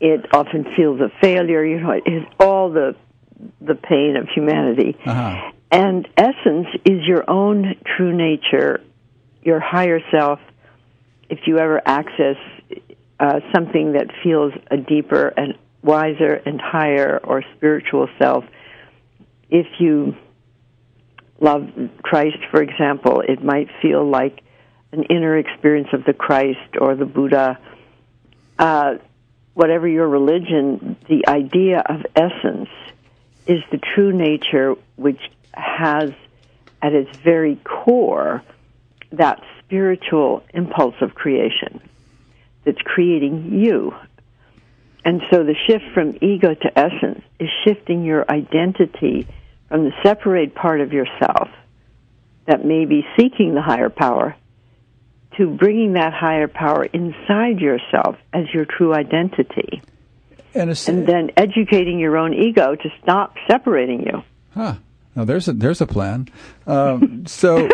It often feels a failure. You know, it is all the the pain of humanity. Uh-huh. And essence is your own true nature, your higher self. If you ever access uh, something that feels a deeper and wiser and higher or spiritual self, if you love Christ, for example, it might feel like an inner experience of the Christ or the Buddha. Uh, whatever your religion, the idea of essence is the true nature which has at its very core that spiritual impulse of creation that's creating you. And so the shift from ego to essence is shifting your identity from the separate part of yourself that may be seeking the higher power to bringing that higher power inside yourself as your true identity and, and then educating your own ego to stop separating you. Huh. Now there's a there's a plan. Um, (laughs) so,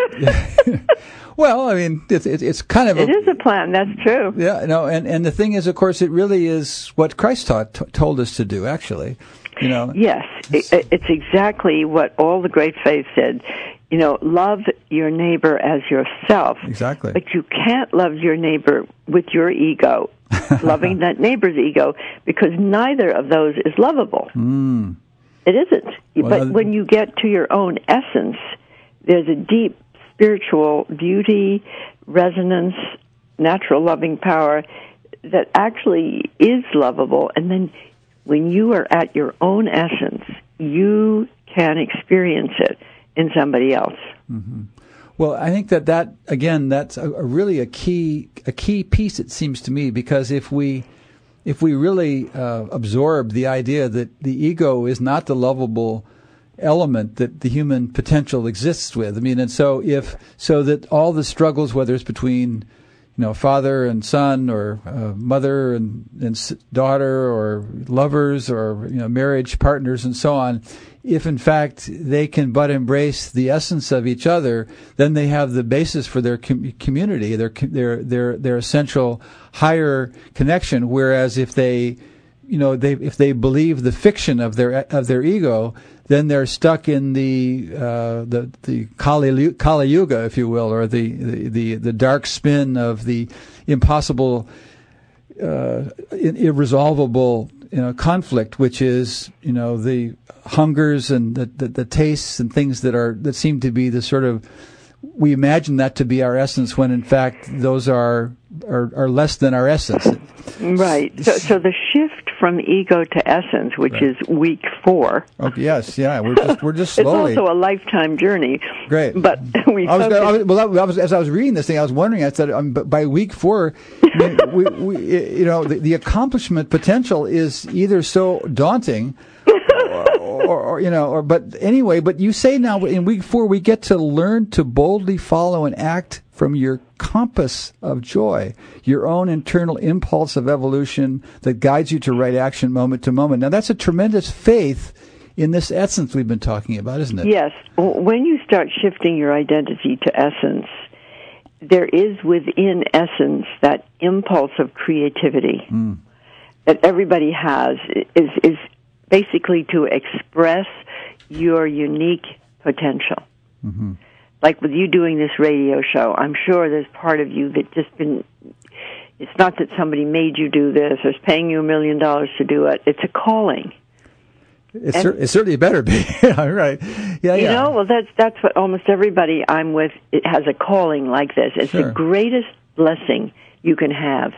(laughs) well, I mean, it's it's, it's kind of a, it is a plan. That's true. Yeah. No, and and the thing is, of course, it really is what Christ taught t- told us to do. Actually, you know. Yes, it's, it's exactly what all the great faiths said. You know, love your neighbor as yourself. Exactly. But you can't love your neighbor with your ego (laughs) loving that neighbor's ego, because neither of those is lovable. Mm. It isn't. Well, but when you get to your own essence, there's a deep spiritual beauty, resonance, natural loving power that actually is lovable. And then when you are at your own essence, you can experience it in somebody else. Mm-hmm. Well, I think that that again, that's a, a, really a key a key piece. It seems to me because if we if we really uh, absorb the idea that the ego is not the lovable element that the human potential exists with, I mean, and so if so that all the struggles, whether it's between you know, father and son, or uh, mother and, and daughter, or lovers, or you know, marriage partners, and so on. If in fact they can but embrace the essence of each other, then they have the basis for their com- community, their their their their essential higher connection. Whereas if they, you know, they if they believe the fiction of their of their ego, then they're stuck in the uh, the the Kali, Kali Yuga, if you will, or the, the, the, the dark spin of the impossible, uh, irresolvable you know conflict, which is you know the hungers and the, the, the tastes and things that are that seem to be the sort of we imagine that to be our essence when in fact those are are, are less than our essence. Right. So, so the shift from ego to essence, which Right. is week four. Oh, yes, yeah, we're just we're just (laughs) slowly. It's also a lifetime journey. Great. But (laughs) we I was, I was, well, I was, as I was reading this thing, I was wondering. I said, um, by week four, I mean, (laughs) we, we, you know, the, the accomplishment potential is either so daunting, or, or, or you know, or but anyway. But you say now in week four, we get to learn to boldly follow and act from your compass of joy, your own internal impulse of evolution that guides you to right action moment to moment. Now, that's a tremendous faith in this essence we've been talking about, isn't it? Yes. When you start shifting your identity to essence, there is within essence that impulse of creativity Mm. that everybody has is is basically to express your unique potential. Mm-hmm. Like with you doing this radio show, I'm sure there's part of you that just been it's not that somebody made you do this or is paying you a million dollars to do it. It's a calling. It's, And- cer- it certainly better (laughs) be. yeah, right. Yeah, you yeah. know, well, that's that's what almost everybody I'm with it has a calling like this. It's Sure. the greatest blessing you can have.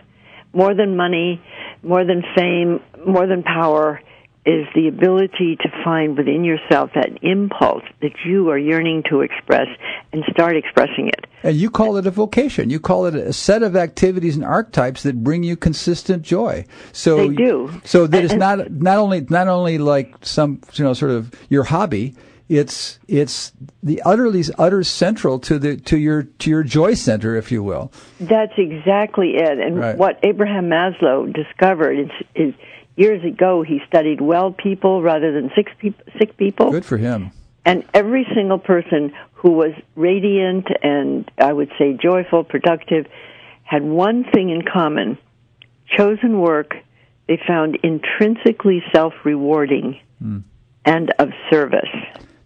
More than money, more than fame, more than power is the ability to find within yourself that impulse that you are yearning to express and start expressing it. And you call it a vocation. You call it a set of activities and archetypes that bring you consistent joy. So They do. So that it's not not only not only like some you know sort of your hobby. It's it's the utterly utter central to the to your to your joy center, if you will. That's exactly it. And Right. what Abraham Maslow discovered is, is years ago he studied well people rather than sick, sick people. Good for him. And every single person who was radiant and I would say joyful, productive, had one thing in common chosen work they found intrinsically self rewarding Hmm. and of service.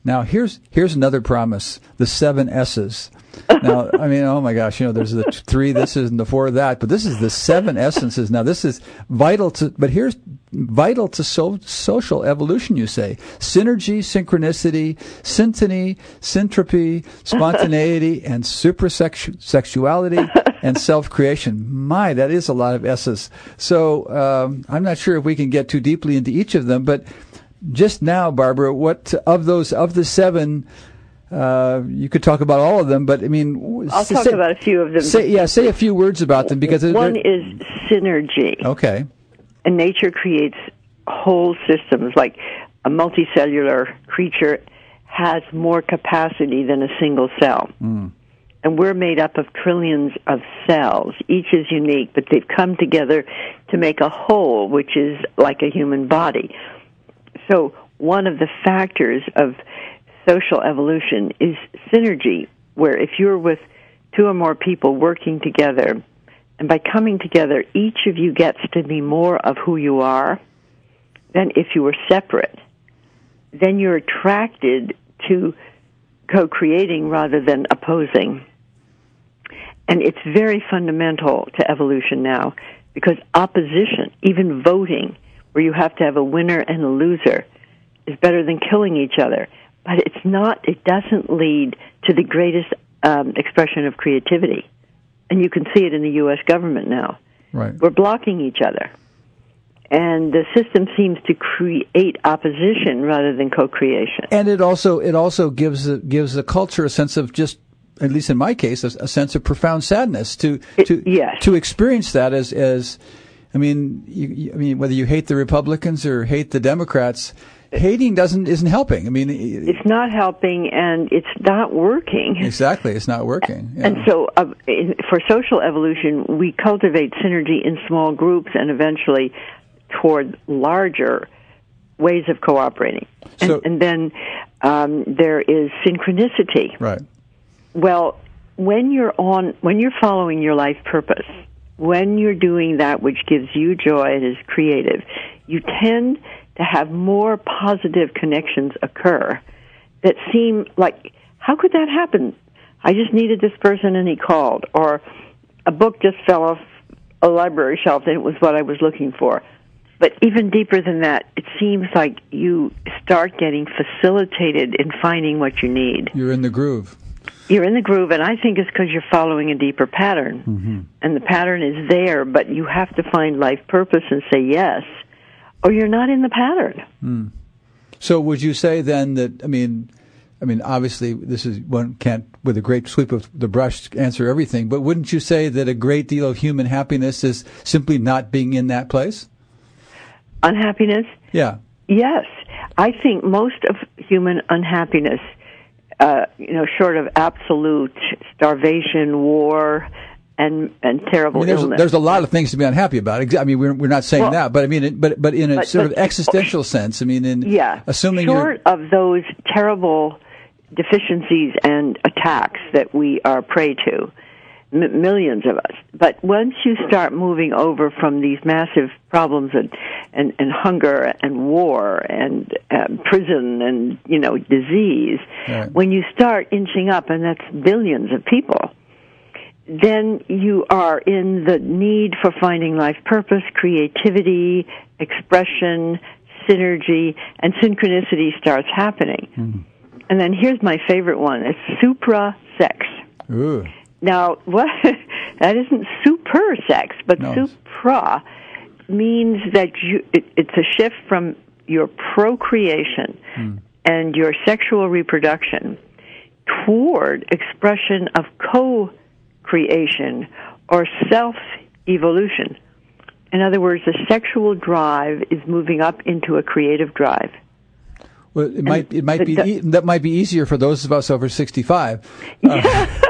Now here's here's another promise: the seven S's. Now, I mean, oh my gosh, you know, there's the three this is and the four that, but this is the seven essences. Now, this is vital to, but here's vital to so, social evolution. You say synergy, synchronicity, syntony, syntropy, spontaneity, (laughs) and supersexuality and self-creation. My, that is a lot of S's. So um, I'm not sure if we can get too deeply into each of them, but just now, Barbara, what of those of the seven? Uh, you could talk about all of them, but I mean, I'll say- talk about a few of them. Say, yeah, say a few words about them because One is synergy. okay. and nature creates whole systems like a multicellular creature has more capacity than a single cell and we're made up of trillions of cells each is unique but they've come together to make a whole which is like a human body so one of the factors of social evolution is synergy where if you're with two or more people working together and by coming together, each of you gets to be more of who you are than if you were separate. Then you're attracted to co creating rather than opposing. And it's very fundamental to evolution now because opposition, even voting, where you have to have a winner and a loser, is better than killing each other. But it's not, it doesn't lead to the greatest um, expression of creativity and you can see it in the U.S. government now. Right. We're blocking each other. And the system seems to create opposition rather than co-creation. And it also it also gives the, gives the culture a sense of just at least in my case a, a sense of profound sadness to to yes. to experience that as as I mean you, I mean whether you hate the Republicans or hate the Democrats hating doesn't isn't helping I mean It's not helping and it's not working. exactly it's not working Yeah. And so, uh, in, for social evolution, we cultivate synergy in small groups and eventually toward larger ways of cooperating. And, So- and then um, there is synchronicity. right Well, when you're on, when you're following your life purpose, when you're doing that which gives you joy and is creative, you tend to have more positive connections occur that seem like, how could that happen? I just needed this person and he called, or a book just fell off a library shelf and it was what I was looking for. But even deeper than that, it seems like you start getting facilitated in finding what you need. You're in the groove. You're in the groove, and I think it's because you're following a deeper pattern. Mm-hmm. And the pattern is there, but you have to find life purpose and say yes, or you're not in the pattern. Mm. So would you say then that I mean, I mean, obviously this is one can't with a great sweep of the brush answer everything, but wouldn't you say that a great deal of human happiness is simply not being in that place? Unhappiness? Yeah. Yes. I think most of human unhappiness, uh, you know, short of absolute starvation, war, and and terrible I mean, there's, illness. there's a lot of things to be unhappy about. I mean, we're we're not saying Well- that, but I mean, it, but but in a But- sort but- of existential sense. I mean, in yeah. assuming you're short of those terrible deficiencies and attacks that we are prey to, m- millions of us. But once you start moving over from these massive problems and and, and hunger and war and um, prison and you know disease, Right. when you start inching up, and that's billions of people. Then you are in the need for finding life purpose, creativity, expression, synergy, and synchronicity starts happening. And then here's my favorite one: it's supra sex. Ooh. Now, what (laughs) that isn't super sex, but No. supra means that you it, it's a shift from your procreation hmm. and your sexual reproduction toward expression of co-creation or self-evolution. In other words, the sexual drive is moving up into a creative drive. Well, it might it might be (laughs) e- that might be easier for those of us over 65. (laughs)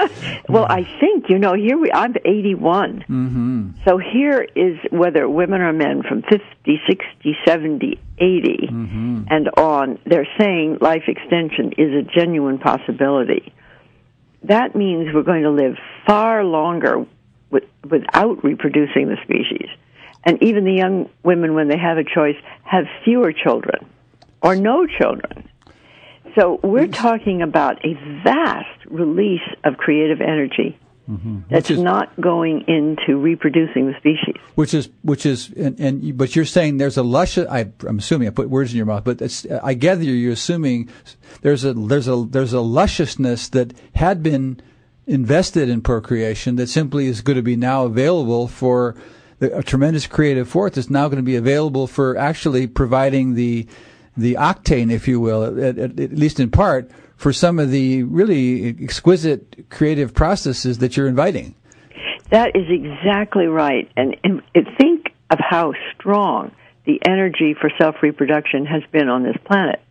Well, I think you know here we I'm 81. Mm-hmm. So here is whether women or men from 50, 60, 70, 80 Mm-hmm. and on, they're saying life extension is a genuine possibility. That means we're going to live far longer with, without reproducing the species. And even the young women, when they have a choice, have fewer children or no children. So we're talking about a vast release of creative energy mm-hmm. that's is- not going into reproducing the species. Which is which is and, and but you're saying there's a luscious. I, I'm assuming I put words in your mouth, but it's, I gather you're assuming there's a there's a there's a lusciousness that had been invested in procreation that simply is going to be now available for the, a tremendous creative force that's now going to be available for actually providing the the octane, if you will, at, at, at least in part, for some of the really exquisite creative processes that you're inviting. That is exactly right. And, and think of how strong the energy for self reproduction has been on this planet.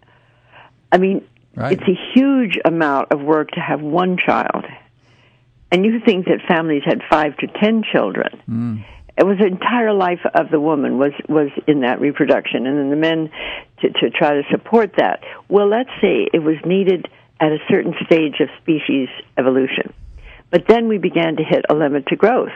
I mean, Right. it's a huge amount of work to have one child. And you think that families had five to ten children. Mm. It was the entire life of the woman was was in that reproduction, and then the men to to try to support that. Well, let's say it was needed at a certain stage of species evolution, but then we began to hit a limit to growth.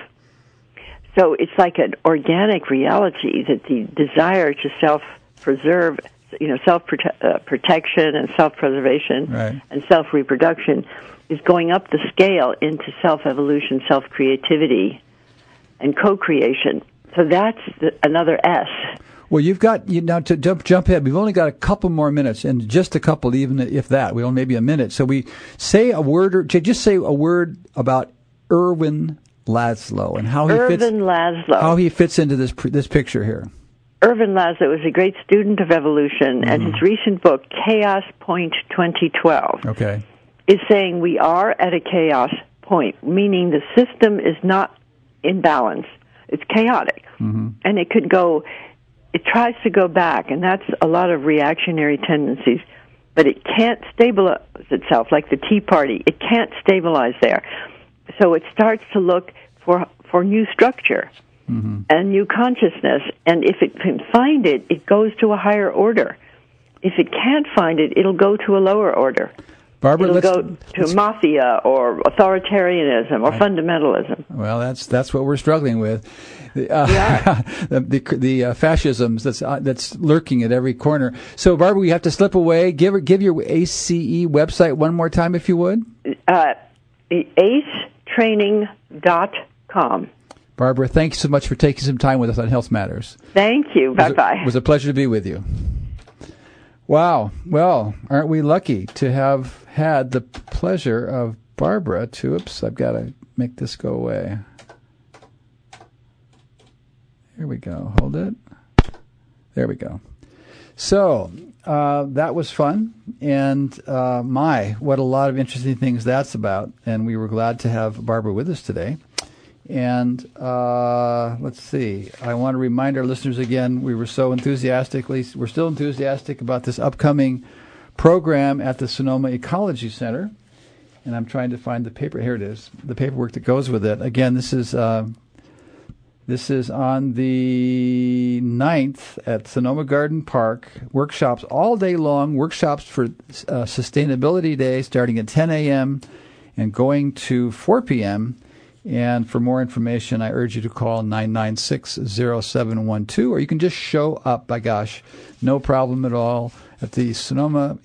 So it's like an organic reality that the desire to self preserve, you know, self uh, protection and self preservation Right. and self reproduction is going up the scale into self evolution, self creativity, and co creation. So that's the, another S. Well, you've got you now to jump jump ahead. We've only got a couple more minutes, and just a couple, even if that. We only maybe a minute. So we say a word or just say a word about Ervin Laszlo and how he Ervin fits Laszlo. how he fits into this this picture here. Ervin Laszlo was a great student of evolution, and mm-hmm. his recent book, Chaos Point 2012, Okay. is saying we are at a chaos point, meaning the system is not in balance. It's chaotic. Mm-hmm. And it could go, it tries to go back, and that's a lot of reactionary tendencies, but it can't stabilize itself like the Tea Party. It can't stabilize there. So it starts to look for, for new structure mm-hmm. and new consciousness, and if it can find it, it goes to a higher order. If it can't find it, it'll go to a lower order. Barbara, It'll let's, go to mafia or authoritarianism or fundamentalism. well, that's that's what we're struggling with. The, uh, (laughs) the the, the uh, fascisms that's uh, that's lurking at every corner. So, Barbara, we have to slip away. Give give your ACE website one more time, if you would. Uh, acetraining.com. Barbara, thank you so much for taking some time with us on Health Matters. Thank you. Bye bye. It was a pleasure to be with you. Wow. Well, aren't we lucky to have had the pleasure of Barbara to, oops, I've got to make this go away. Here we go. Hold it. There we go. So uh, that was fun, and uh, my, what a lot of interesting things that's about. And we were glad to have Barbara with us today. And uh, let's see. I want to remind our listeners again. We were so enthusiastically, we're still enthusiastic about this upcoming program at the Sonoma Ecology Center. And I'm trying to find the paper. Here it is. The paperwork that goes with it. Again, this is uh, this is on the 9th at Sonoma Garden Park. Workshops all day long. Workshops for uh, Sustainability Day starting at 10 a.m. and going to 4 p.m. And for more information, I urge you to call 996 0712, or you can just show up, by gosh, no problem at all, at the Sonoma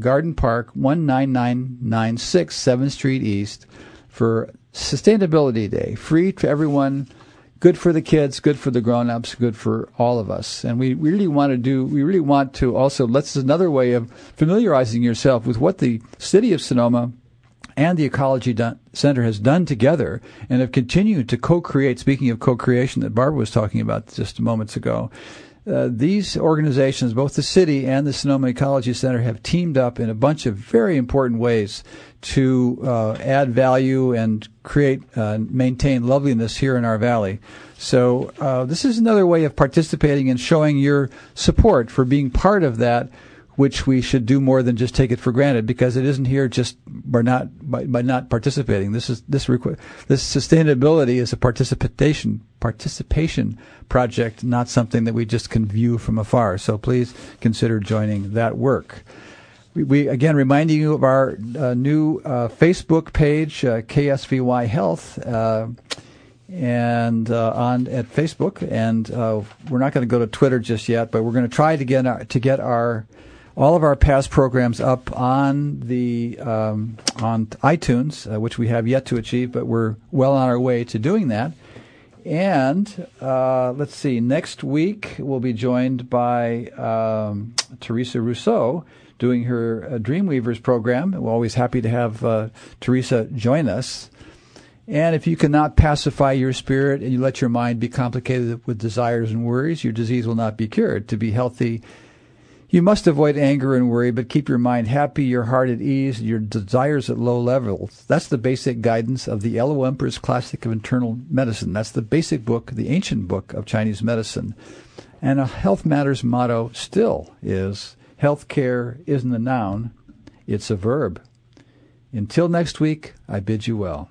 Garden Park, 19996 7th Street East, for Sustainability Day. Free to everyone, good for the kids, good for the grown ups, good for all of us. And we really want to do, we really want to also, let's another way of familiarizing yourself with what the city of Sonoma and the Ecology Center has done together and have continued to co-create. Speaking of co-creation that Barbara was talking about just moments ago, uh, these organizations, both the city and the Sonoma Ecology Center, have teamed up in a bunch of very important ways to uh, add value and create, uh, maintain loveliness here in our valley. So uh, this is another way of participating and showing your support for being part of that which we should do more than just take it for granted because it isn't here just by not by, by not participating. This is this requ- this sustainability is a participation participation project, not something that we just can view from afar. So please consider joining that work. We, we again reminding you of our uh, new uh, Facebook page, uh, KSVY Health uh, and uh, on at Facebook, and uh, we're not going to go to Twitter just yet, but we're going to try to get our, to get our all of our past programs up on the um, on iTunes, uh, which we have yet to achieve, but we're well on our way to doing that. And uh, let's see, next week we'll be joined by um, Teresa Rousseau doing her uh, Dreamweavers program. We're always happy to have uh, Teresa join us. And if you cannot pacify your spirit and you let your mind be complicated with desires and worries, your disease will not be cured. To be healthy, you must avoid anger and worry, but keep your mind happy, your heart at ease, and your desires at low levels. That's the basic guidance of the Yellow Emperor's Classic of Internal Medicine. That's the basic book, the ancient book of Chinese medicine. And a Health Matters motto still is health care isn't a noun, it's a verb. Until next week, I bid you well.